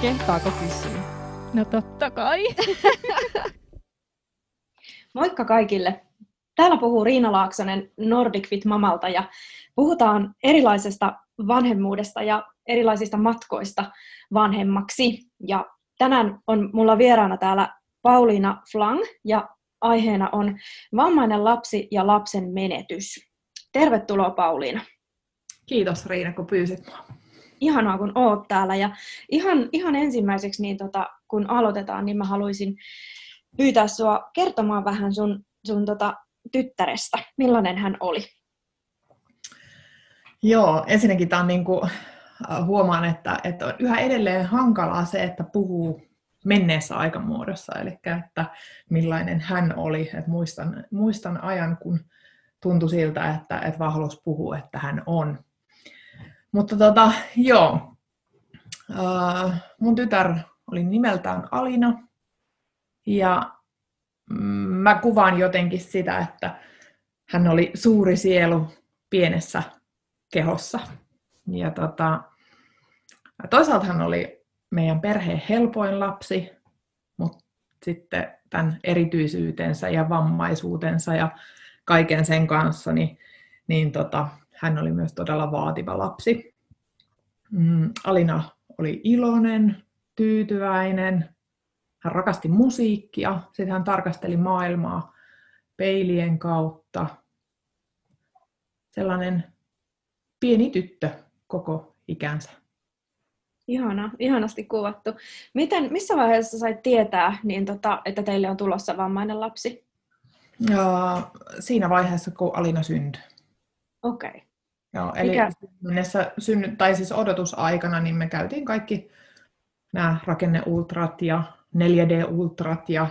Kehtaako kysyä? No totta kai. Moikka kaikille! Täällä puhuu Riina Laaksonen Nordic Fit Mamalta ja puhutaan erilaisesta vanhemmuudesta ja erilaisista matkoista vanhemmaksi. Ja tänään on mulla vieraana täällä Pauliina Flang ja aiheena on vammainen lapsi ja lapsen menetys. Tervetuloa Pauliina. Kiitos Riina, kun pyysit mua. Ihanaa, kun oot täällä. Ja ihan, ihan ensimmäiseksi, niin tota, kun aloitetaan, niin mä haluaisin pyytää sua kertomaan vähän sun, sun tota, tyttärestä. Millainen hän oli? Joo, ensinnäkin tämä on niin kuin, äh, huomaan, että, että on yhä edelleen hankalaa se, että puhuu menneessä aikamuodossa, eli että millainen hän oli. Et muistan, muistan ajan, kun tuntui siltä, että, että vaan halusi puhua, että hän on. Mutta tota, joo, uh, mun tytär oli nimeltään Alina, ja mm, mä kuvaan jotenkin sitä, että hän oli suuri sielu pienessä kehossa. Ja tota, toisaalta hän oli meidän perheen helpoin lapsi, mutta sitten tämän erityisyytensä ja vammaisuutensa ja kaiken sen kanssa, niin, niin tota, hän oli myös todella vaativa lapsi. Mm, Alina oli iloinen, tyytyväinen, hän rakasti musiikkia, sitten hän tarkasteli maailmaa peilien kautta. Sellainen pieni tyttö koko ikänsä. Ihana, ihanasti kuvattu. Miten, missä vaiheessa sait tietää, niin tota, että teille on tulossa vammainen lapsi? Ja siinä vaiheessa, kun Alina syntyi. Okei. Okay. Joo, eli Mikä? synny, tai siis odotusaikana niin me käytiin kaikki nämä rakenneultrat ja 4D-ultrat ja,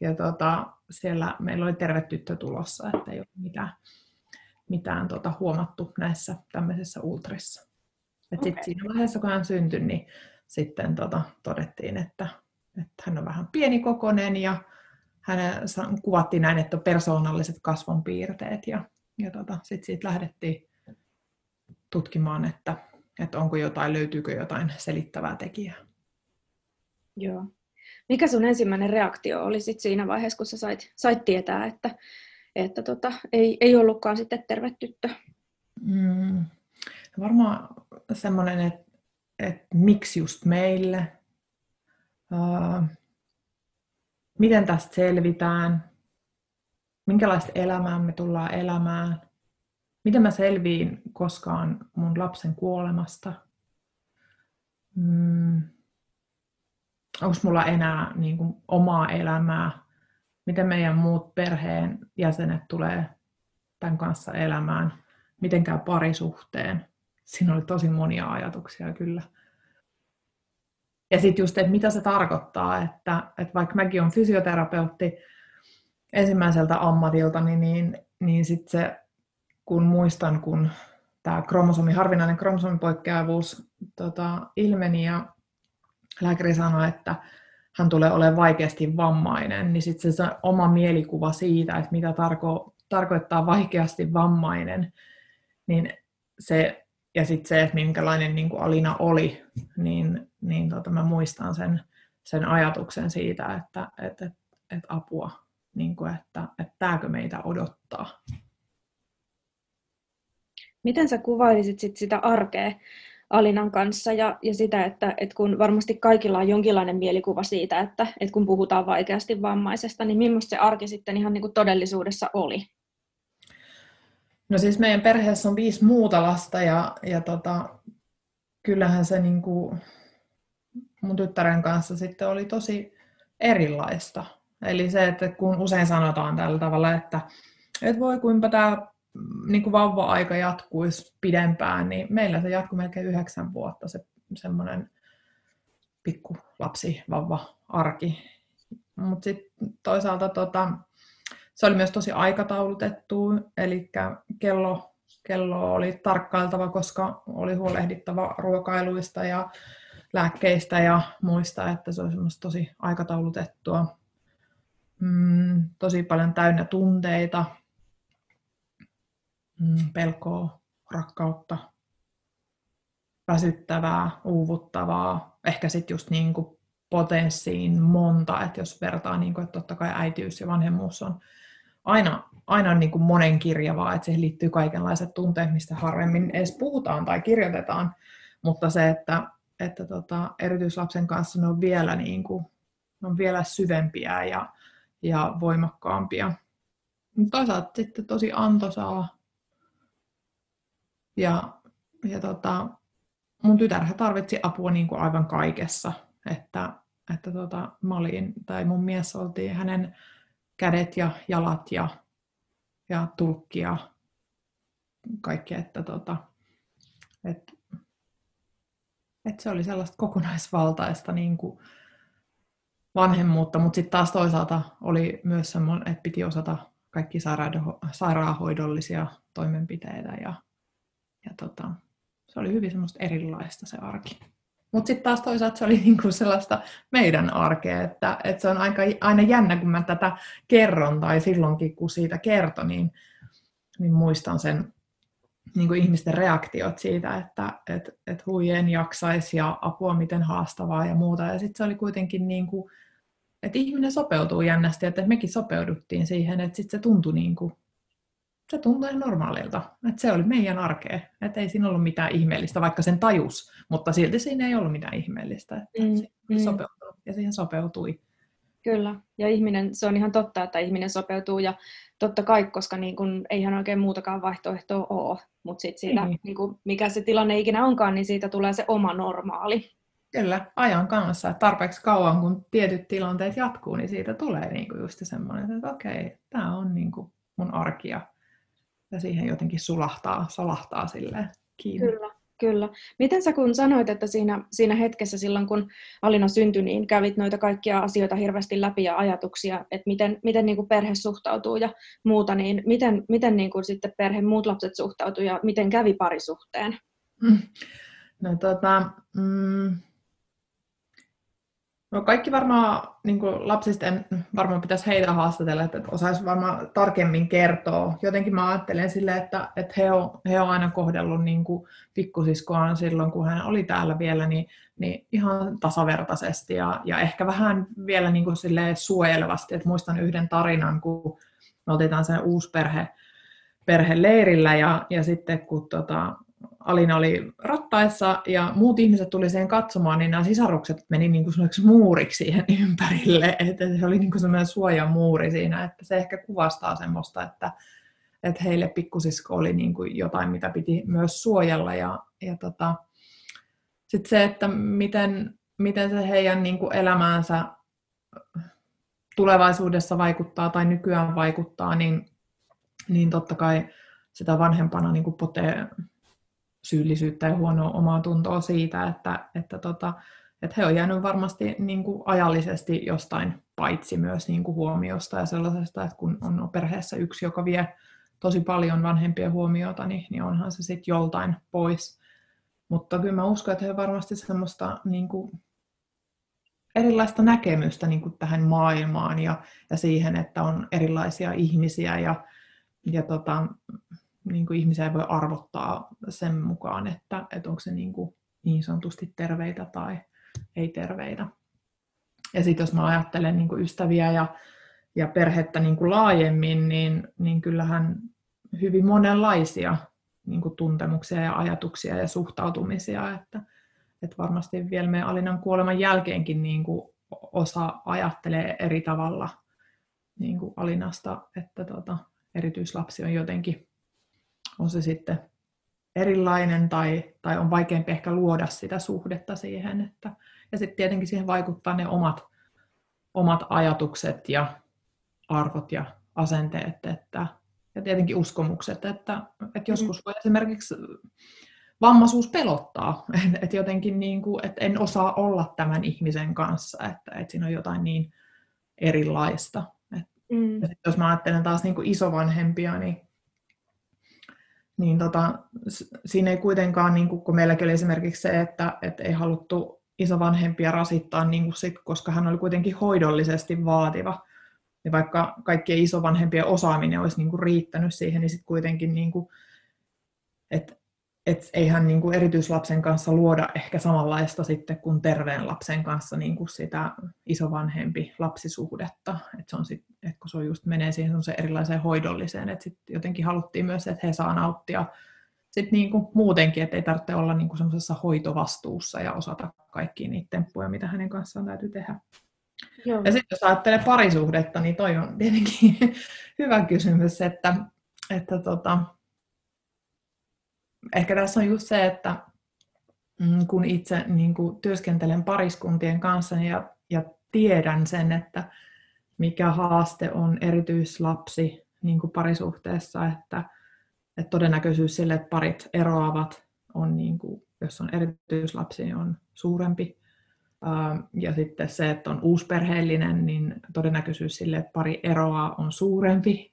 ja tota, siellä meillä oli terve tyttö tulossa, että ei ole mitään, mitään tota, huomattu näissä tämmöisissä ultrissa. Et okay. sit siinä vaiheessa, kun hän syntyi, niin sitten tota, todettiin, että, että hän on vähän pienikokoinen ja hänen kuvattiin näin, että on persoonalliset kasvonpiirteet ja, ja tota, sitten siitä lähdettiin tutkimaan, että, että onko jotain, löytyykö jotain selittävää tekijää. Joo. Mikä sun ensimmäinen reaktio oli sit siinä vaiheessa, kun sä sait, sait tietää, että, että tota, ei, ei ollutkaan sitten terve tyttö? Mm, varmaan semmoinen, että, että miksi just meille, uh, miten tästä selvitään, minkälaista elämää me tullaan elämään, miten mä selviin koskaan mun lapsen kuolemasta, mm, onko mulla enää niin kuin, omaa elämää, miten meidän muut perheen jäsenet tulee tämän kanssa elämään, miten käy parisuhteen. Siinä oli tosi monia ajatuksia kyllä. Ja sitten just, että mitä se tarkoittaa, että, että vaikka mäkin olen fysioterapeutti ensimmäiseltä ammatilta, niin, niin, niin sitten se, kun muistan, kun tämä kromosomi, harvinainen kromosomipoikkeavuus tota, ilmeni ja lääkäri sanoi, että hän tulee olemaan vaikeasti vammainen, niin sitten se oma mielikuva siitä, että mitä tarko, tarkoittaa vaikeasti vammainen, niin se, ja sitten se, että minkälainen niin kuin Alina oli, niin, niin tota, mä muistan sen, sen ajatuksen siitä, että et, et, et apua, niin kuin, että, että tämäkö meitä odottaa. Miten sä kuvailisit sit sitä arkea Alinan kanssa ja, ja sitä, että, että kun varmasti kaikilla on jonkinlainen mielikuva siitä, että, että kun puhutaan vaikeasti vammaisesta, niin millaista se arki sitten ihan niin kuin todellisuudessa oli? No siis meidän perheessä on viisi muuta lasta ja, ja tota, kyllähän se niin kuin mun tyttären kanssa sitten oli tosi erilaista. Eli se, että kun usein sanotaan tällä tavalla, että, että voi kuinka tämä niin kuin vauva-aika jatkuisi pidempään, niin meillä se jatkui melkein yhdeksän vuotta se semmoinen pikku lapsi, vauva, arki. Mutta sitten toisaalta tota, se oli myös tosi aikataulutettu, eli kello, kello oli tarkkailtava, koska oli huolehdittava ruokailuista ja lääkkeistä ja muista, että se oli tosi aikataulutettua. Mm, tosi paljon täynnä tunteita, mm, pelkoa, rakkautta. väsyttävää, uuvuttavaa, ehkä sitten just niin kuin potenssiin monta, että jos vertaa, niin kuin, että totta kai äitiys ja vanhemmuus on aina, aina niin kuin monenkirjavaa, että siihen liittyy kaikenlaiset tunteet, mistä harvemmin edes puhutaan tai kirjoitetaan, mutta se, että, että tota, erityislapsen kanssa ne on vielä, niin kuin, ne on vielä syvempiä ja, ja voimakkaampia. Toisaalta sitten tosi antoisaa. Ja, ja tota, mun tytärhän tarvitsi apua niin kuin aivan kaikessa. Että, että tota, mä olin, tai mun mies oltiin hänen kädet ja jalat ja, ja tulkki ja kaikki, että tota, et, et se oli sellaista kokonaisvaltaista niin kuin vanhemmuutta, mutta sitten taas toisaalta oli myös semmoinen, että piti osata kaikki sairaanhoidollisia toimenpiteitä ja, ja tota, se oli hyvin semmoista erilaista se arki. Mutta sitten taas toisaalta se oli niinku sellaista meidän arkea, että, että se on aika, aina jännä, kun mä tätä kerron tai silloinkin, kun siitä kertoi, niin, niin muistan sen niin ihmisten reaktiot siitä, että et, et hui en jaksaisi ja apua miten haastavaa ja muuta. Ja sitten se oli kuitenkin niin että ihminen sopeutuu jännästi, että mekin sopeuduttiin siihen, että sitten se tuntui niin se tuntui ihan normaalilta. Että se oli meidän arkea. Että ei siinä ollut mitään ihmeellistä, vaikka sen tajus, mutta silti siinä ei ollut mitään ihmeellistä. Että mm, mm. sopeutui ja siihen sopeutui. Kyllä, ja ihminen, se on ihan totta, että ihminen sopeutuu ja totta kai, koska niin kun, eihän oikein muutakaan vaihtoehtoa ole, mutta sitten siitä, niin kun, mikä se tilanne ikinä onkaan, niin siitä tulee se oma normaali. Kyllä, ajan kanssa. Tarpeeksi kauan, kun tietyt tilanteet jatkuu, niin siitä tulee niinku just semmoinen, että okei, tämä on niinku mun arki ja, siihen jotenkin sulahtaa, salahtaa silleen kiinni. Kyllä. Kyllä. Miten sä kun sanoit, että siinä, siinä hetkessä silloin kun Alina syntyi, niin kävit noita kaikkia asioita hirveästi läpi ja ajatuksia, että miten, miten niin kuin perhe suhtautuu ja muuta, niin miten, miten niin kuin sitten perhe muut lapset suhtautuu ja miten kävi parisuhteen? No tota, mm, No kaikki varmaan, niin lapsista en varmaan pitäisi heitä haastatella, että osaisi varmaan tarkemmin kertoa. Jotenkin mä ajattelen silleen, että, että he, on, he on aina kohdellut niin pikkusiskoaan silloin, kun hän oli täällä vielä, niin, niin ihan tasavertaisesti ja, ja ehkä vähän vielä niin kuin suojelevasti. Et muistan yhden tarinan, kun me oltiin sen uusi perhe, perhe leirillä ja, ja sitten kun tota, Alina oli rattaessa ja muut ihmiset tuli siihen katsomaan, niin nämä sisarukset meni niin kuin muuriksi siihen ympärille. Että se oli niin kuin semmoinen suojamuuri siinä, että se ehkä kuvastaa semmoista, että, että heille pikkusisko oli niin kuin jotain, mitä piti myös suojella. Ja, ja tota, sitten se, että miten, miten se heidän niin kuin elämäänsä tulevaisuudessa vaikuttaa tai nykyään vaikuttaa, niin, niin totta kai sitä vanhempana niin kuin potee syyllisyyttä ja huonoa omaa tuntoa siitä, että, että, tota, että he on jäänyt varmasti niin kuin ajallisesti jostain paitsi myös niin kuin huomiosta ja sellaisesta, että kun on perheessä yksi, joka vie tosi paljon vanhempien huomiota, niin, niin onhan se sitten joltain pois. Mutta kyllä mä uskon, että he varmasti semmoista niin kuin erilaista näkemystä niin kuin tähän maailmaan ja, ja siihen, että on erilaisia ihmisiä ja, ja tota, niin kuin ihmisiä voi arvottaa sen mukaan, että, että onko se niin, kuin niin sanotusti terveitä tai ei terveitä. Ja sitten jos mä ajattelen niin kuin ystäviä ja, ja perhettä niin kuin laajemmin, niin, niin kyllähän hyvin monenlaisia niin kuin tuntemuksia ja ajatuksia ja suhtautumisia, että, että varmasti vielä meidän Alinan kuoleman jälkeenkin niin kuin osa ajattelee eri tavalla niin kuin Alinasta, että tota, erityislapsi on jotenkin on se sitten erilainen tai, tai on vaikeampi ehkä luoda sitä suhdetta siihen. Että, ja sitten tietenkin siihen vaikuttaa ne omat, omat ajatukset ja arvot ja asenteet että, ja tietenkin uskomukset, että, että joskus voi esimerkiksi vammaisuus pelottaa, että jotenkin niin kuin, että en osaa olla tämän ihmisen kanssa, että, että siinä on jotain niin erilaista. Et, mm. ja jos mä ajattelen taas niin kuin isovanhempia, niin niin tota, siinä ei kuitenkaan, niin kun meilläkin oli esimerkiksi se, että, että ei haluttu isovanhempia rasittaa, niin kuin sit, koska hän oli kuitenkin hoidollisesti vaativa. Ja vaikka kaikkien isovanhempien osaaminen olisi niin kuin riittänyt siihen, niin sitten kuitenkin, niin kuin, että et eihän niin kuin erityislapsen kanssa luoda ehkä samanlaista sitten kuin terveen lapsen kanssa niin kuin sitä isovanhempi lapsisuhdetta. Et se on sit, et kun se on just menee siihen se erilaiseen hoidolliseen, että sit jotenkin haluttiin myös, että he saa nauttia sit niin kuin muutenkin, että ei tarvitse olla niin kuin semmoisessa hoitovastuussa ja osata kaikkia niitä temppuja, mitä hänen kanssaan täytyy tehdä. Joo. Ja sitten jos ajattelee parisuhdetta, niin toi on tietenkin hyvä kysymys, että, että tota, ehkä tässä on just se, että mm, kun itse niin kuin työskentelen pariskuntien kanssa ja, ja tiedän sen, että mikä haaste on erityislapsi niin kuin parisuhteessa, että, että todennäköisyys sille, että parit eroavat, on niin kuin, jos on erityislapsi, niin on suurempi. Ja sitten se, että on uusperheellinen, niin todennäköisyys sille, että pari eroaa, on suurempi.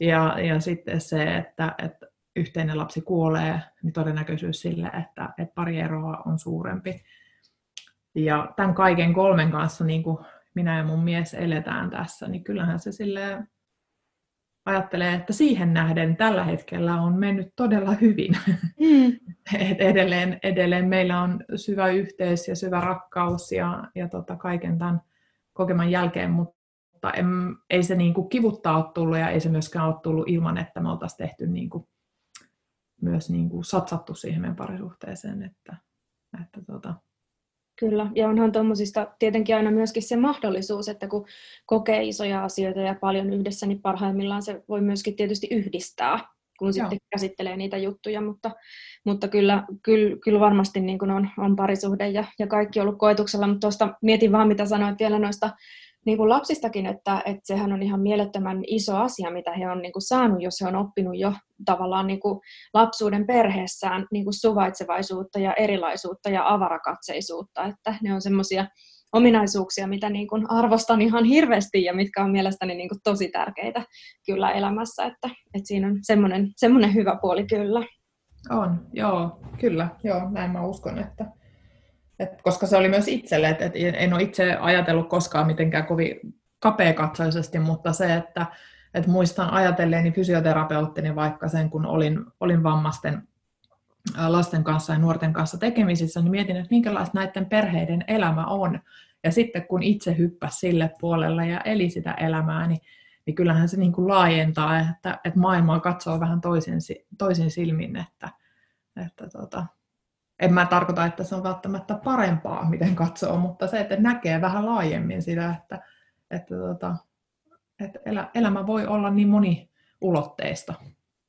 Ja, ja sitten se, että, että yhteinen lapsi kuolee, niin todennäköisyys sille, että, että pari eroa on suurempi. Ja tämän kaiken kolmen kanssa, niin kuin minä ja mun mies eletään tässä, niin kyllähän se sille ajattelee, että siihen nähden tällä hetkellä on mennyt todella hyvin. Mm. Et edelleen, edelleen meillä on syvä yhteys ja syvä rakkaus ja, ja tota kaiken tämän kokeman jälkeen, mutta en, ei se niin kuin kivuttaa ole tullut ja ei se myöskään ole tullut ilman, että me oltaisiin tehty niin kuin myös niin kuin satsattu siihen meidän parisuhteeseen. Että, että tota. Kyllä, ja onhan tuommoisista tietenkin aina myöskin se mahdollisuus, että kun kokee isoja asioita ja paljon yhdessä, niin parhaimmillaan se voi myöskin tietysti yhdistää, kun Joo. sitten käsittelee niitä juttuja, mutta, mutta kyllä, kyllä, kyllä varmasti niin kuin on, on parisuhde ja, ja kaikki ollut koetuksella, mutta tuosta mietin vaan, mitä sanoit vielä noista niin kuin lapsistakin, että, että sehän on ihan mielettömän iso asia, mitä he on niin kuin saanut, jos he on oppinut jo tavallaan niin kuin lapsuuden perheessään niin kuin suvaitsevaisuutta ja erilaisuutta ja avarakatseisuutta, että ne on semmoisia ominaisuuksia, mitä niin kuin arvostan ihan hirveästi ja mitkä on mielestäni niin kuin tosi tärkeitä kyllä elämässä, että, että siinä on semmoinen, semmoinen hyvä puoli kyllä. On, joo, kyllä, joo, näin mä uskon, että, et, koska se oli myös itselle, että et en ole itse ajatellut koskaan mitenkään kovin kapeakatsoisesti, mutta se, että et muistan ajatelleeni fysioterapeuttini vaikka sen, kun olin, olin vammaisten lasten kanssa ja nuorten kanssa tekemisissä, niin mietin, että minkälaista näiden perheiden elämä on. Ja sitten kun itse hyppäsi sille puolelle ja eli sitä elämää, niin, niin kyllähän se niin kuin laajentaa, että, että maailmaa katsoo vähän toisin, toisin silmin, että, että tota, en mä tarkoita, että se on välttämättä parempaa, miten katsoo, mutta se, että näkee vähän laajemmin sitä, että, että, tota, että elä, elämä voi olla niin moniulotteista.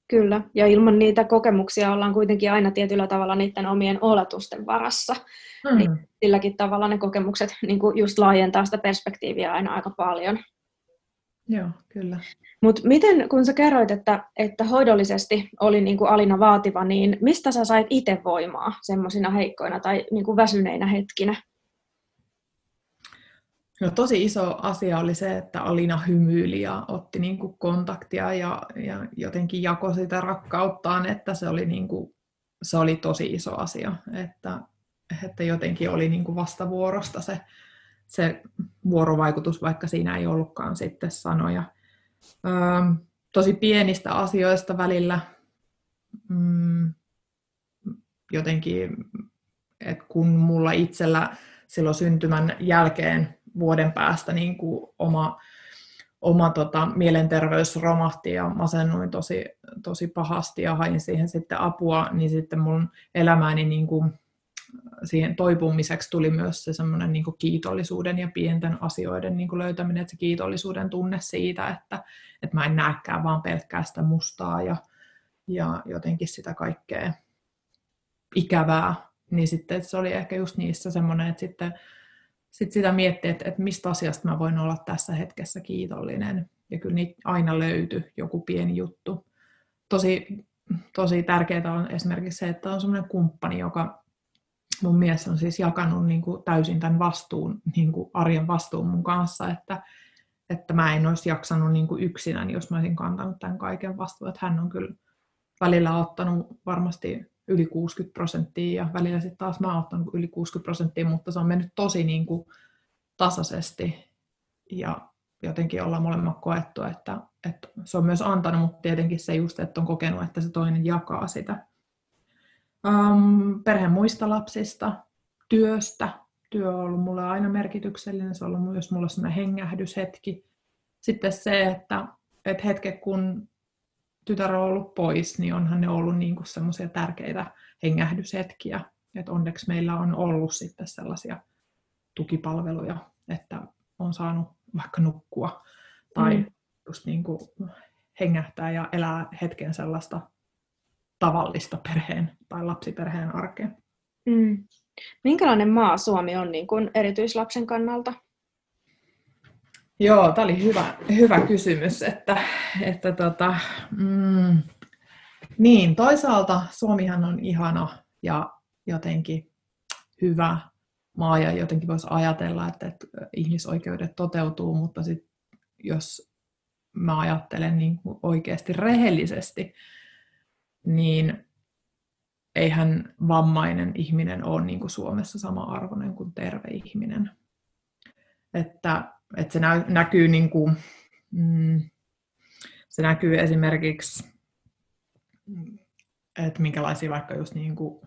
Kyllä, ja ilman niitä kokemuksia ollaan kuitenkin aina tietyllä tavalla niiden omien oletusten varassa. Mm. Niin silläkin tavalla ne kokemukset niin kuin just laajentaa sitä perspektiiviä aina aika paljon. Joo, kyllä. Mutta miten, kun sä kerroit, että, että hoidollisesti oli niin kuin Alina vaativa, niin mistä sä sait itse voimaa semmoisina heikkoina tai niin kuin väsyneinä hetkinä? No, tosi iso asia oli se, että Alina hymyili ja otti niin kuin kontaktia ja, ja jotenkin jakoi sitä rakkauttaan, että se oli, niin kuin, se oli tosi iso asia, että, että jotenkin oli niin kuin vastavuorosta se, se vuorovaikutus, vaikka siinä ei ollutkaan sitten sanoja. Öö, tosi pienistä asioista välillä mm, jotenkin, että kun mulla itsellä silloin syntymän jälkeen vuoden päästä niin kuin oma, oma tota, mielenterveys romahti ja masennuin tosi, tosi pahasti ja hain siihen sitten apua, niin sitten mun elämääni niin kuin siihen toipumiseksi tuli myös se semmoinen niin kiitollisuuden ja pienten asioiden niin löytäminen, että se kiitollisuuden tunne siitä, että, että mä en näekään vaan pelkkää sitä mustaa ja, ja jotenkin sitä kaikkea ikävää, niin sitten se oli ehkä just niissä semmoinen, että sitten sit sitä miettii, että, että mistä asiasta mä voin olla tässä hetkessä kiitollinen. Ja kyllä niitä aina löytyi joku pieni juttu. Tosi, tosi tärkeää on esimerkiksi se, että on semmoinen kumppani, joka mun mies on siis jakanut niin kuin täysin tämän vastuun, niin kuin arjen vastuun mun kanssa, että, että mä en olisi jaksanut niin kuin yksinään, jos mä olisin kantanut tämän kaiken vastuun. Että hän on kyllä välillä ottanut varmasti yli 60 prosenttia ja välillä sitten taas mä oon ottanut yli 60 prosenttia, mutta se on mennyt tosi niin kuin tasaisesti ja jotenkin ollaan molemmat koettu, että, että se on myös antanut, mutta tietenkin se just, että on kokenut, että se toinen jakaa sitä Um, perheen muista lapsista, työstä. Työ on ollut mulle aina merkityksellinen, se on ollut myös mulle sellainen hengähdyshetki. Sitten se, että, että hetke kun tytär on ollut pois, niin onhan ne ollut niin semmoisia tärkeitä hengähdyshetkiä. Että onneksi meillä on ollut sitten sellaisia tukipalveluja, että on saanut vaikka nukkua tai mm. just niin kuin hengähtää ja elää hetken sellaista tavallista perheen tai lapsiperheen arkea. Mm. Minkälainen maa Suomi on niin kuin erityislapsen kannalta? Joo, tämä oli hyvä, hyvä kysymys. Että, että tota, mm, niin, toisaalta Suomihan on ihana ja jotenkin hyvä maa ja jotenkin voisi ajatella, että, että ihmisoikeudet toteutuu, mutta sit, jos mä ajattelen niin kuin oikeasti rehellisesti, niin eihän vammainen ihminen ole niin kuin Suomessa sama arvoinen kuin terve ihminen. Että, että se nä- näkyy, niin kuin, mm, se näkyy esimerkiksi, että minkälaisia vaikka just niin kuin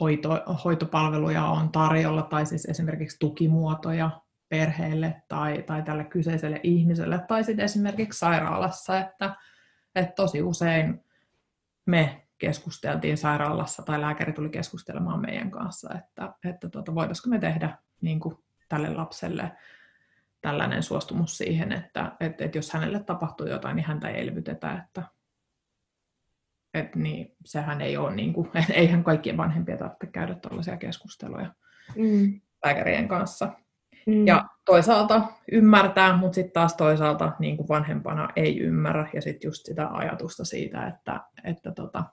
hoito, hoitopalveluja on tarjolla, tai siis esimerkiksi tukimuotoja perheelle tai, tai tälle kyseiselle ihmiselle, tai sitten esimerkiksi sairaalassa, että, että tosi usein me keskusteltiin sairaalassa tai lääkäri tuli keskustelemaan meidän kanssa, että, että tuota, voitaisiko me tehdä niin kuin tälle lapselle tällainen suostumus siihen, että, että, että jos hänelle tapahtuu jotain, niin häntä ei elvytetä, että, että niin, sehän ei ole, niin kuin, eihän kaikkien vanhempien tarvitse käydä tällaisia keskusteluja mm. lääkärien kanssa. Mm. Ja toisaalta ymmärtää, mutta sitten taas toisaalta niin kuin vanhempana ei ymmärrä. Ja sitten just sitä ajatusta siitä, että, että, tota,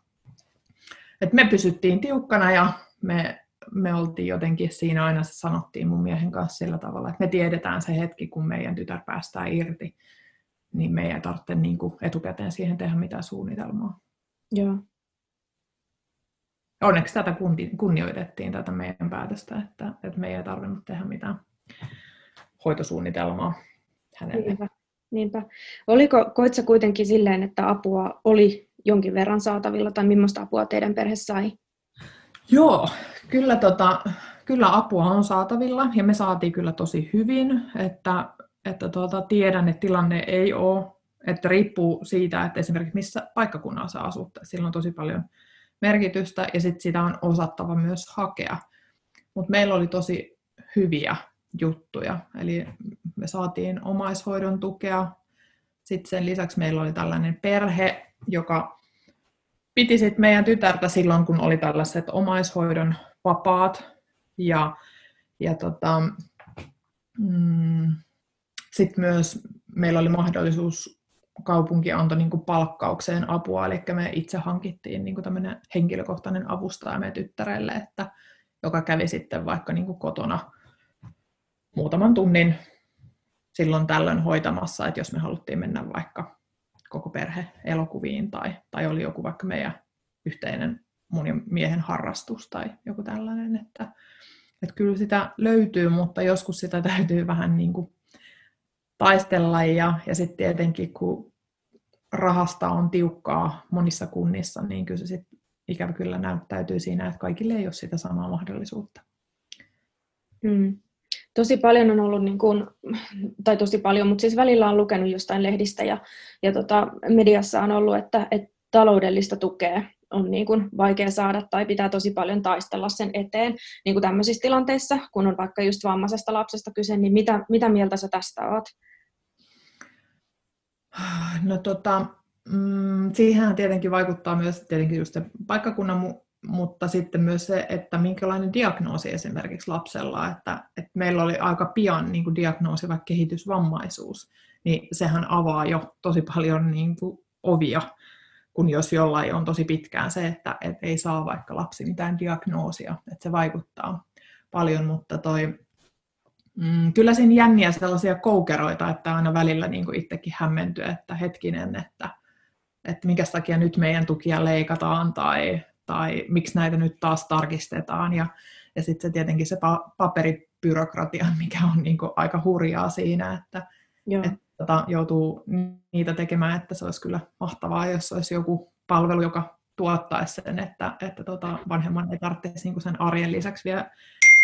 että me pysyttiin tiukkana ja me, me oltiin jotenkin siinä aina se sanottiin mun miehen kanssa sillä tavalla, että me tiedetään se hetki, kun meidän tytär päästää irti, niin me ei tarvitse niin kuin etukäteen siihen tehdä mitään suunnitelmaa. Joo. Onneksi tätä kunnioitettiin, tätä meidän päätöstä, että, että me ei tarvinnut tehdä mitään hoitosuunnitelmaa hänelle. Niinpä. Niinpä. Oliko, koitsa kuitenkin silleen, että apua oli jonkin verran saatavilla, tai millaista apua teidän perhe sai? Joo, kyllä, tota, kyllä apua on saatavilla, ja me saatiin kyllä tosi hyvin, että, että tuota, tiedän, että tilanne ei ole, että riippuu siitä, että esimerkiksi missä paikkakunnalla sä asut, sillä on tosi paljon merkitystä, ja sitten sitä on osattava myös hakea. Mutta meillä oli tosi hyviä juttuja. Eli me saatiin omaishoidon tukea. Sitten sen lisäksi meillä oli tällainen perhe, joka piti sit meidän tytärtä silloin, kun oli tällaiset omaishoidon vapaat. Ja, ja tota, mm, sitten myös meillä oli mahdollisuus kaupunki antoi niin palkkaukseen apua, eli me itse hankittiin niin henkilökohtainen avustaja meidän tyttärelle, että, joka kävi sitten vaikka niin kotona muutaman tunnin silloin tällöin hoitamassa, että jos me haluttiin mennä vaikka koko perhe elokuviin tai, tai oli joku vaikka meidän yhteinen mun ja miehen harrastus tai joku tällainen, että, että kyllä sitä löytyy, mutta joskus sitä täytyy vähän niin kuin taistella ja, ja sitten tietenkin kun rahasta on tiukkaa monissa kunnissa, niin kyllä se sitten ikävä kyllä näyttäytyy siinä, että kaikille ei ole sitä samaa mahdollisuutta. Mm tosi paljon on ollut, niin kuin, tai tosi paljon, mutta siis välillä on lukenut jostain lehdistä ja, ja tota, mediassa on ollut, että, että taloudellista tukea on niin kuin vaikea saada tai pitää tosi paljon taistella sen eteen niin kuin tämmöisissä tilanteissa, kun on vaikka just vammaisesta lapsesta kyse, niin mitä, mitä mieltä sä tästä oot? No tota, mm, siihen tietenkin vaikuttaa myös tietenkin just se paikkakunnan mutta sitten myös se, että minkälainen diagnoosi esimerkiksi lapsella, että, että meillä oli aika pian niin kuin diagnoosi vaikka kehitysvammaisuus, niin sehän avaa jo tosi paljon niin kuin ovia, kun jos jollain on tosi pitkään se, että, että ei saa vaikka lapsi mitään diagnoosia, että se vaikuttaa paljon, mutta toi, mm, kyllä siinä jänniä sellaisia koukeroita, että aina välillä niin kuin itsekin hämmentyy, että hetkinen, että, että minkä takia nyt meidän tukia leikataan tai, tai miksi näitä nyt taas tarkistetaan. Ja, ja sitten se tietenkin se pa- paperibyrokratia, mikä on niin kuin aika hurjaa siinä, että, että tota, joutuu niitä tekemään, että se olisi kyllä mahtavaa, jos olisi joku palvelu, joka tuottaisi sen, että, että tota, vanhemman ei tarvitsisi niin sen arjen lisäksi vielä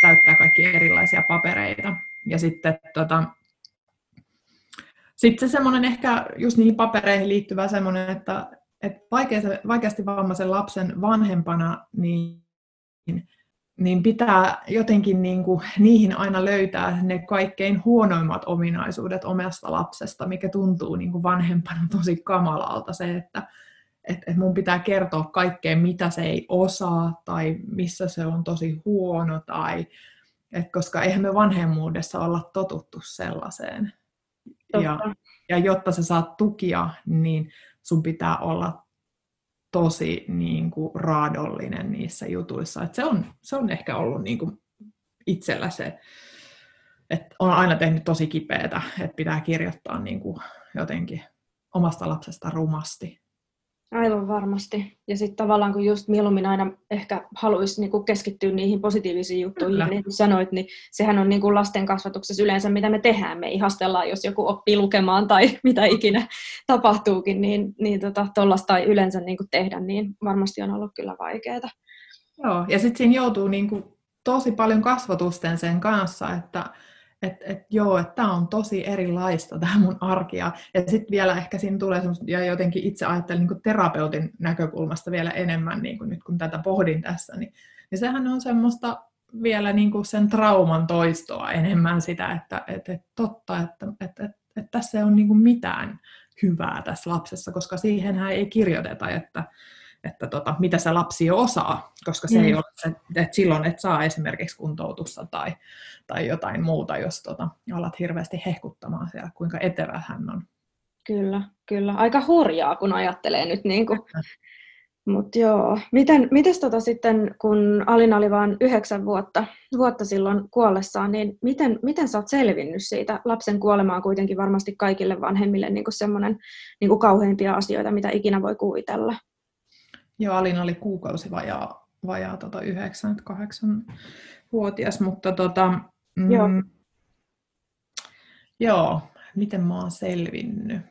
täyttää kaikki erilaisia papereita. Ja sitten tota, sitten se semmoinen ehkä just niihin papereihin liittyvä semmoinen, että, että vaikeasti vammaisen lapsen vanhempana niin, niin pitää jotenkin niin kuin, niihin aina löytää ne kaikkein huonoimmat ominaisuudet omasta lapsesta, mikä tuntuu niin kuin vanhempana tosi kamalalta. Se, että et, et mun pitää kertoa kaikkeen, mitä se ei osaa tai missä se on tosi huono, tai, et koska eihän me vanhemmuudessa olla totuttu sellaiseen. Ja, ja jotta sä saat tukia, niin sun pitää olla tosi niin kuin, raadollinen niissä jutuissa. Et se, on, se on ehkä ollut niin kuin, itsellä se, että on aina tehnyt tosi kipeätä, että pitää kirjoittaa niin kuin, jotenkin omasta lapsesta rumasti. Aivan varmasti. Ja sitten tavallaan kun just mieluummin aina ehkä haluaisi niinku keskittyä niihin positiivisiin juttuihin, Kyllä. niin kuin sanoit, niin sehän on niinku lasten kasvatuksessa yleensä mitä me tehdään. Me ihastellaan, jos joku oppii lukemaan tai mitä ikinä tapahtuukin, niin, niin tuollaista tota, ei yleensä niinku tehdä, niin varmasti on ollut kyllä vaikeaa. Joo, ja sitten siinä joutuu niinku tosi paljon kasvatusten sen kanssa, että että et, joo, että tämä on tosi erilaista, tämä mun arki. Ja, sitten vielä ehkä siinä tulee ja jotenkin itse ajattelen niin terapeutin näkökulmasta vielä enemmän, niin kuin nyt kun tätä pohdin tässä, niin, niin sehän on semmoista vielä niin kuin sen trauman toistoa enemmän sitä, että et, et, totta, että et, et, et tässä ei ole niin kuin mitään hyvää tässä lapsessa, koska siihenhän ei kirjoiteta, että että tota, mitä se lapsi jo osaa, koska se mm. ei ole se, että silloin et saa esimerkiksi kuntoutusta tai, tai jotain muuta, jos tota, alat hirveästi hehkuttamaan siellä, kuinka etevä hän on. Kyllä, kyllä. Aika hurjaa, kun ajattelee nyt. Niin kuin. Mut joo. Miten, mites tota sitten, kun Alina oli vain yhdeksän vuotta, vuotta silloin kuollessaan, niin miten, miten sä oot selvinnyt siitä? Lapsen kuolema on kuitenkin varmasti kaikille vanhemmille niin semmoinen niin kauheimpia asioita, mitä ikinä voi kuvitella. Joo, Alina oli kuukausi vajaa, vajaa tota 9-8-vuotias, mutta tota, mm, joo. joo, miten mä oon selvinnyt?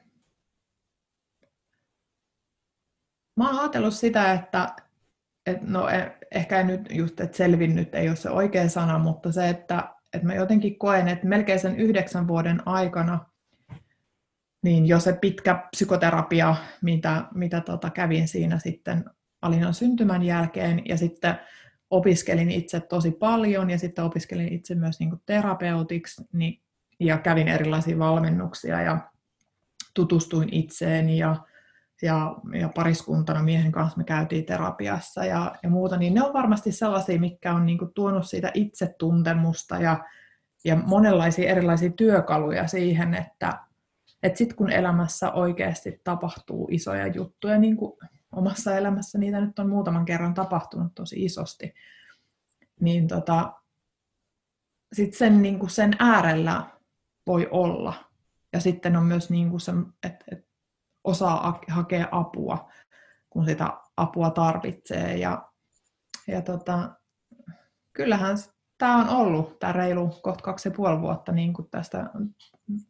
Mä oon ajatellut sitä, että et no e, ehkä nyt just, että selvinnyt ei ole se oikea sana, mutta se, että, että mä jotenkin koen, että melkein sen yhdeksän vuoden aikana niin jo se pitkä psykoterapia, mitä, mitä tota kävin siinä sitten Alinan syntymän jälkeen, ja sitten opiskelin itse tosi paljon, ja sitten opiskelin itse myös niin terapeutiksi, niin, ja kävin erilaisia valmennuksia, ja tutustuin itseeni, ja, ja, ja pariskuntana miehen kanssa me käytiin terapiassa ja, ja muuta, niin ne on varmasti sellaisia, mitkä on niin kuin tuonut siitä itsetuntemusta ja, ja monenlaisia erilaisia työkaluja siihen, että, että sitten kun elämässä oikeasti tapahtuu isoja juttuja, niin kuin omassa elämässä niitä nyt on muutaman kerran tapahtunut tosi isosti, niin tota, sitten sen, niin sen äärellä voi olla. Ja sitten on myös niin kuin se, että et osaa hakea apua, kun sitä apua tarvitsee. Ja, ja tota, kyllähän tämä on ollut, tämä reilu kohta kaksi ja puoli vuotta niin kuin tästä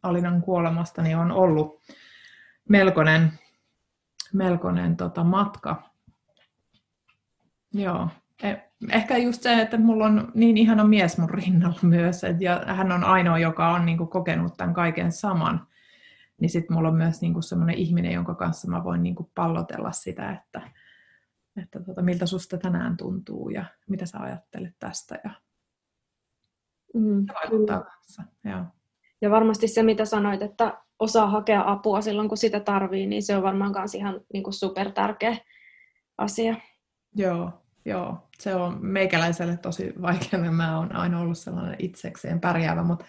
Alinan kuolemasta, niin on ollut melkoinen, melkoinen tota, matka. Joo. E, ehkä just se, että mulla on niin ihana mies mun rinnalla myös, ja hän on ainoa, joka on niin kuin, kokenut tämän kaiken saman. Niin sitten mulla on myös niin kuin, sellainen ihminen, jonka kanssa mä voin niin kuin, pallotella sitä, että, että tota, miltä susta tänään tuntuu ja mitä sä ajattelet tästä. Ja Mm, vaikuttaa kanssa. Joo. Ja varmasti se, mitä sanoit, että osaa hakea apua silloin, kun sitä tarvii, niin se on varmaan myös ihan niin kuin super tärkeä asia. Joo, joo. Se on meikäläiselle tosi vaikea. Mä oon aina ollut sellainen itsekseen pärjäävä, mutta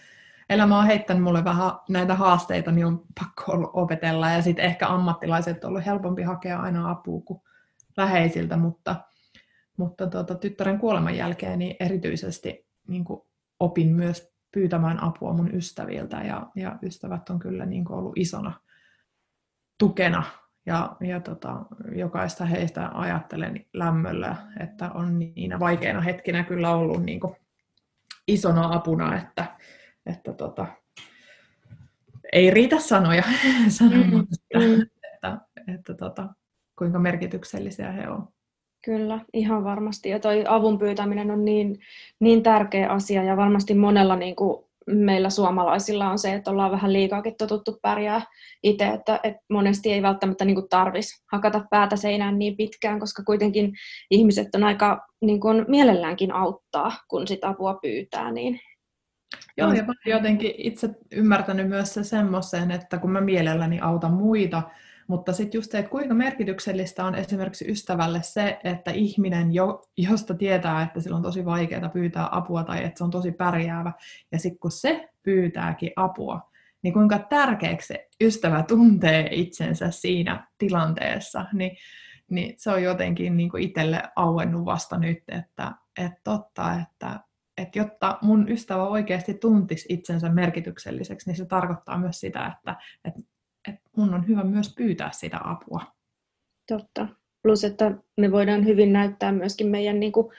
elämä on heittänyt mulle vähän näitä haasteita, niin on pakko ollut opetella. Ja sitten ehkä ammattilaiset on ollut helpompi hakea aina apua kuin läheisiltä, mutta, mutta tuota, tyttären kuoleman jälkeen niin erityisesti niin kuin opin myös pyytämään apua mun ystäviltä ja, ja ystävät on kyllä niin kuin ollut isona tukena ja, ja tota, jokaista heistä ajattelen lämmöllä, että on niinä vaikeina hetkinä kyllä ollut niin kuin isona apuna, että, että tota, ei riitä sanoja sanomaan, mm, että, mm. että, että tota, kuinka merkityksellisiä he ovat. Kyllä, ihan varmasti. Ja toi avun pyytäminen on niin, niin tärkeä asia ja varmasti monella niin kuin meillä suomalaisilla on se, että ollaan vähän liikaakin totuttu pärjää itse, että, että monesti ei välttämättä niin tarvitsisi hakata päätä seinään niin pitkään, koska kuitenkin ihmiset on aika niin kuin, mielelläänkin auttaa, kun sitä apua pyytää. Niin Joo, ja mä jotenkin itse ymmärtänyt myös se semmoisen, että kun mä mielelläni autan muita, mutta sitten just se, että kuinka merkityksellistä on esimerkiksi ystävälle se, että ihminen, jo, josta tietää, että sillä on tosi vaikeaa pyytää apua tai että se on tosi pärjäävä, ja sitten kun se pyytääkin apua, niin kuinka tärkeäksi se ystävä tuntee itsensä siinä tilanteessa, niin, niin se on jotenkin niin kuin itselle auennut vasta nyt, että, että totta, että, että jotta mun ystävä oikeasti tuntisi itsensä merkitykselliseksi, niin se tarkoittaa myös sitä, että, että että mun on hyvä myös pyytää sitä apua. Totta. Plus, että me voidaan hyvin näyttää myöskin meidän niin kuin,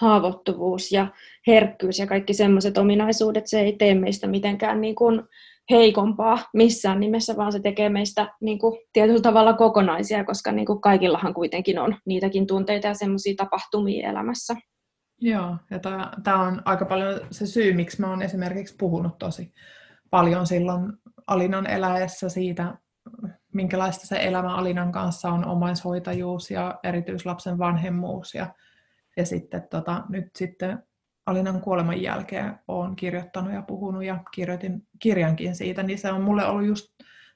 haavoittuvuus ja herkkyys ja kaikki semmoiset ominaisuudet, se ei tee meistä mitenkään niin kuin, heikompaa missään nimessä, vaan se tekee meistä niin kuin, tietyllä tavalla kokonaisia, koska niin kuin, kaikillahan kuitenkin on niitäkin tunteita ja semmoisia tapahtumia elämässä. Joo, ja tämä on aika paljon se syy, miksi mä oon esimerkiksi puhunut tosi paljon silloin Alinan eläessä siitä, minkälaista se elämä Alinan kanssa on, omaishoitajuus ja erityislapsen vanhemmuus. Ja, ja sitten tota, nyt sitten Alinan kuoleman jälkeen olen kirjoittanut ja puhunut ja kirjoitin kirjankin siitä, niin se on mulle ollut just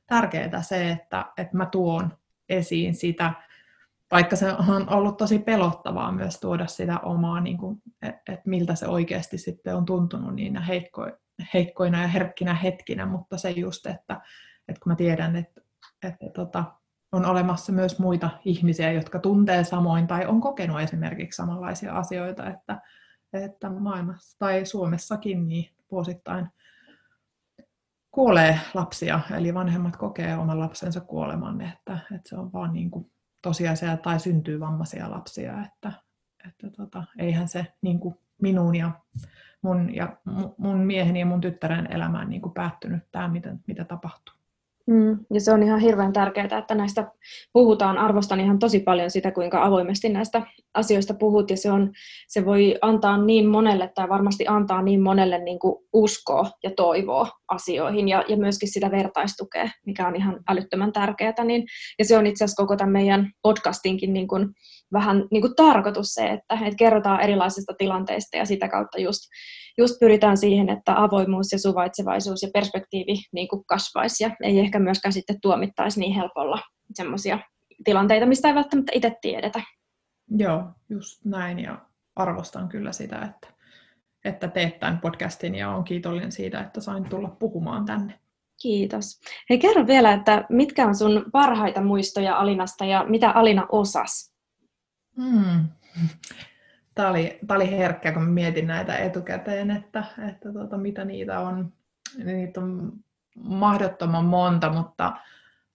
tärkeää se, että, että mä tuon esiin sitä, vaikka se on ollut tosi pelottavaa myös tuoda sitä omaa, niin että miltä se oikeasti sitten on tuntunut niinä heikko, heikkoina ja herkkinä hetkinä, mutta se just, että, että kun mä tiedän, että, että tota, on olemassa myös muita ihmisiä, jotka tuntee samoin tai on kokenut esimerkiksi samanlaisia asioita, että, että maailmassa tai Suomessakin niin vuosittain kuolee lapsia, eli vanhemmat kokee oman lapsensa kuoleman, että, että se on vaan niin kuin tosiasia tai syntyy vammaisia lapsia, että, että tota, eihän se niin kuin minun ja mun, ja mun mieheni ja mun tyttären elämään niin kuin päättynyt tämä, mitä, mitä tapahtuu. Mm, ja se on ihan hirveän tärkeää, että näistä puhutaan. Arvostan ihan tosi paljon sitä, kuinka avoimesti näistä asioista puhut, ja se, on, se voi antaa niin monelle, tai varmasti antaa niin monelle niin kuin uskoa ja toivoa asioihin, ja, ja myöskin sitä vertaistukea, mikä on ihan älyttömän tärkeää. Niin, ja se on itse asiassa koko tämän meidän podcastinkin niin kuin, vähän niin kuin tarkoitus se, että, että kerrotaan erilaisista tilanteista, ja sitä kautta just just pyritään siihen, että avoimuus ja suvaitsevaisuus ja perspektiivi niin kuin kasvaisi ja ei ehkä myöskään sitten tuomittaisi niin helpolla semmoisia tilanteita, mistä ei välttämättä itse tiedetä. Joo, just näin ja arvostan kyllä sitä, että, että teet tämän podcastin ja olen kiitollinen siitä, että sain tulla puhumaan tänne. Kiitos. Hei, kerro vielä, että mitkä on sun parhaita muistoja Alinasta ja mitä Alina osas? Hmm tämä oli, tämä oli herkkä, kun mietin näitä etukäteen, että, että tuota, mitä niitä on. Niitä on mahdottoman monta, mutta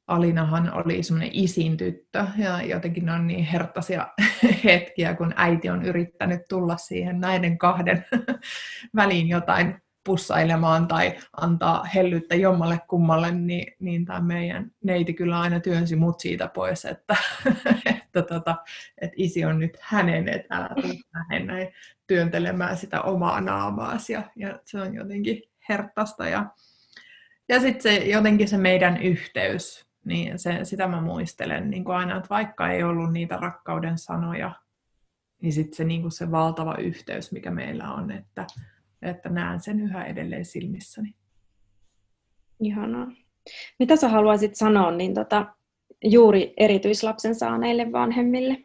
Alinahan oli semmoinen isin tyttö ja jotenkin ne on niin herttaisia hetkiä, kun äiti on yrittänyt tulla siihen näiden kahden väliin jotain pussailemaan tai antaa hellyttä jommalle kummalle, niin, niin tämä meidän neiti kyllä aina työnsi mut siitä pois, että, että, tota, että isi on nyt hänen, että älä lähde näin työntelemään sitä omaa naamaasi. Ja, ja se on jotenkin herttasta. Ja, ja sitten se jotenkin se meidän yhteys, niin se, sitä mä muistelen niin kuin aina, että vaikka ei ollut niitä rakkauden sanoja, niin sitten se, niin se valtava yhteys, mikä meillä on, että, että näen sen yhä edelleen silmissäni. Ihanaa. Mitä sä haluaisit sanoa niin tota, juuri erityislapsen saaneille vanhemmille?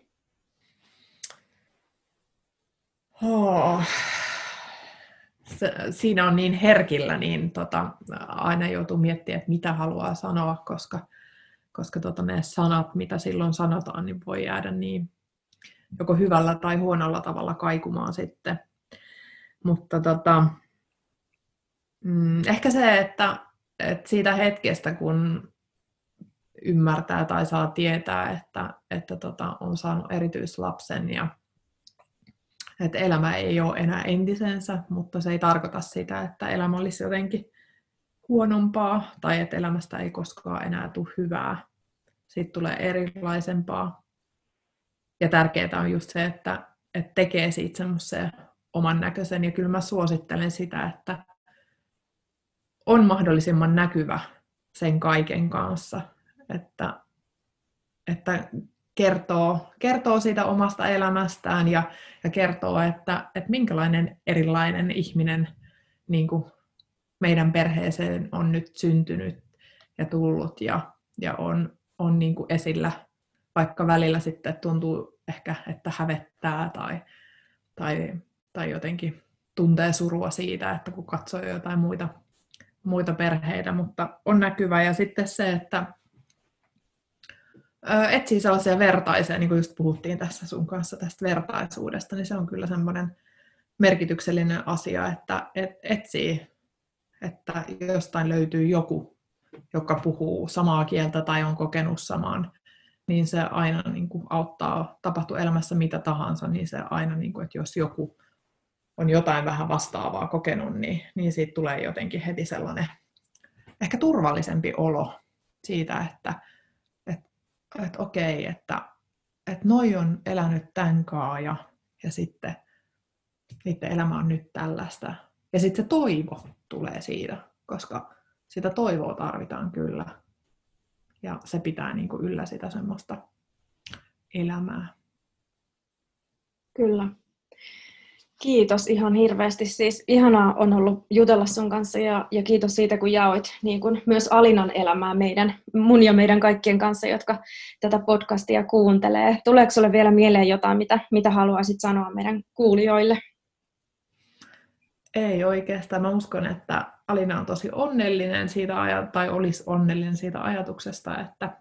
Oh. Se, siinä on niin herkillä, niin tota, aina joutuu miettimään, että mitä haluaa sanoa, koska, koska tota, ne sanat, mitä silloin sanotaan, niin voi jäädä niin joko hyvällä tai huonolla tavalla kaikumaan sitten. Mutta tota, mm, ehkä se, että, että siitä hetkestä, kun ymmärtää tai saa tietää, että, että tota, on saanut erityislapsen ja että elämä ei ole enää entisensä, mutta se ei tarkoita sitä, että elämä olisi jotenkin huonompaa tai että elämästä ei koskaan enää tule hyvää. Siitä tulee erilaisempaa. ja tärkeää on just se, että, että tekee siitä semmoisen oman näköisen. Ja kyllä mä suosittelen sitä, että on mahdollisimman näkyvä sen kaiken kanssa. Että, että kertoo, kertoo siitä omasta elämästään ja, ja kertoo, että, että minkälainen erilainen ihminen niin kuin meidän perheeseen on nyt syntynyt ja tullut ja, ja on, on niin kuin esillä, vaikka välillä sitten tuntuu ehkä, että hävettää tai, tai, tai jotenkin tuntee surua siitä, että kun katsoo jotain muita, muita perheitä, mutta on näkyvä. Ja sitten se, että etsii sellaisia vertaisia, niin kuin just puhuttiin tässä sun kanssa tästä vertaisuudesta, niin se on kyllä semmoinen merkityksellinen asia, että et, etsii, että jostain löytyy joku, joka puhuu samaa kieltä tai on kokenut samaan, niin se aina niin kuin auttaa, tapahtuu elämässä mitä tahansa, niin se aina, niin kuin, että jos joku on jotain vähän vastaavaa kokenut, niin, niin siitä tulee jotenkin heti sellainen ehkä turvallisempi olo siitä, että että okei, että, että noi on elänyt tämän kaa ja, ja sitten niiden elämä on nyt tällaista. Ja sitten se toivo tulee siitä, koska sitä toivoa tarvitaan kyllä. Ja se pitää niin kuin yllä sitä semmoista elämää. Kyllä. Kiitos ihan hirveästi. Siis ihanaa on ollut jutella sun kanssa ja, ja kiitos siitä, kun jaoit niin kun myös Alinan elämää meidän, mun ja meidän kaikkien kanssa, jotka tätä podcastia kuuntelee. Tuleeko sulle vielä mieleen jotain, mitä, mitä haluaisit sanoa meidän kuulijoille? Ei oikeastaan. Mä uskon, että Alina on tosi onnellinen siitä, tai olisi onnellinen siitä ajatuksesta, että,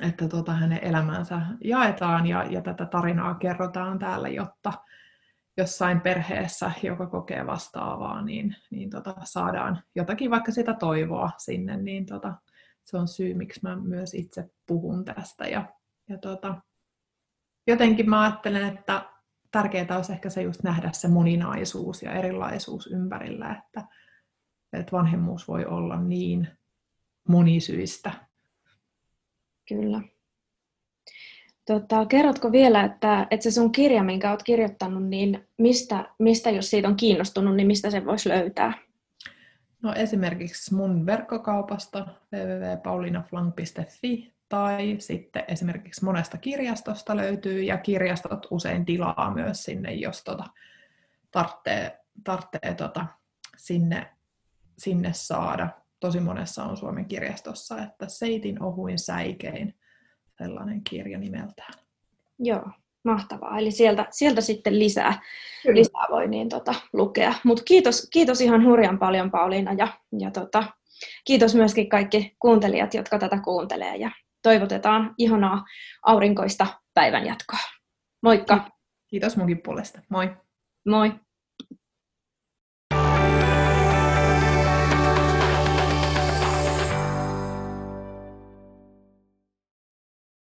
että tota, hänen elämänsä jaetaan ja, ja tätä tarinaa kerrotaan täällä, jotta, jossain perheessä, joka kokee vastaavaa, niin, niin tota, saadaan jotakin vaikka sitä toivoa sinne, niin tota, se on syy, miksi mä myös itse puhun tästä. Ja, ja tota, jotenkin mä ajattelen, että tärkeää olisi ehkä se just nähdä se moninaisuus ja erilaisuus ympärillä, että, että vanhemmuus voi olla niin monisyistä. Kyllä. Tota, kerrotko vielä, että, että se sun kirja, minkä olet kirjoittanut, niin mistä, mistä, jos siitä on kiinnostunut, niin mistä se voisi löytää? No esimerkiksi mun verkkokaupasta www.paulinaflang.fi tai sitten esimerkiksi monesta kirjastosta löytyy ja kirjastot usein tilaa myös sinne, jos tota, tarvitsee, tarvitsee tota, sinne, sinne saada. Tosi monessa on Suomen kirjastossa, että Seitin ohuin säikein sellainen kirja nimeltään. Joo, mahtavaa. Eli sieltä, sieltä sitten lisää, lisää voi niin tota, lukea. Mutta kiitos, kiitos ihan hurjan paljon Pauliina ja, ja tota, kiitos myöskin kaikki kuuntelijat, jotka tätä kuuntelee ja toivotetaan ihanaa aurinkoista päivänjatkoa. Moikka! Kiitos munkin puolesta. Moi! Moi!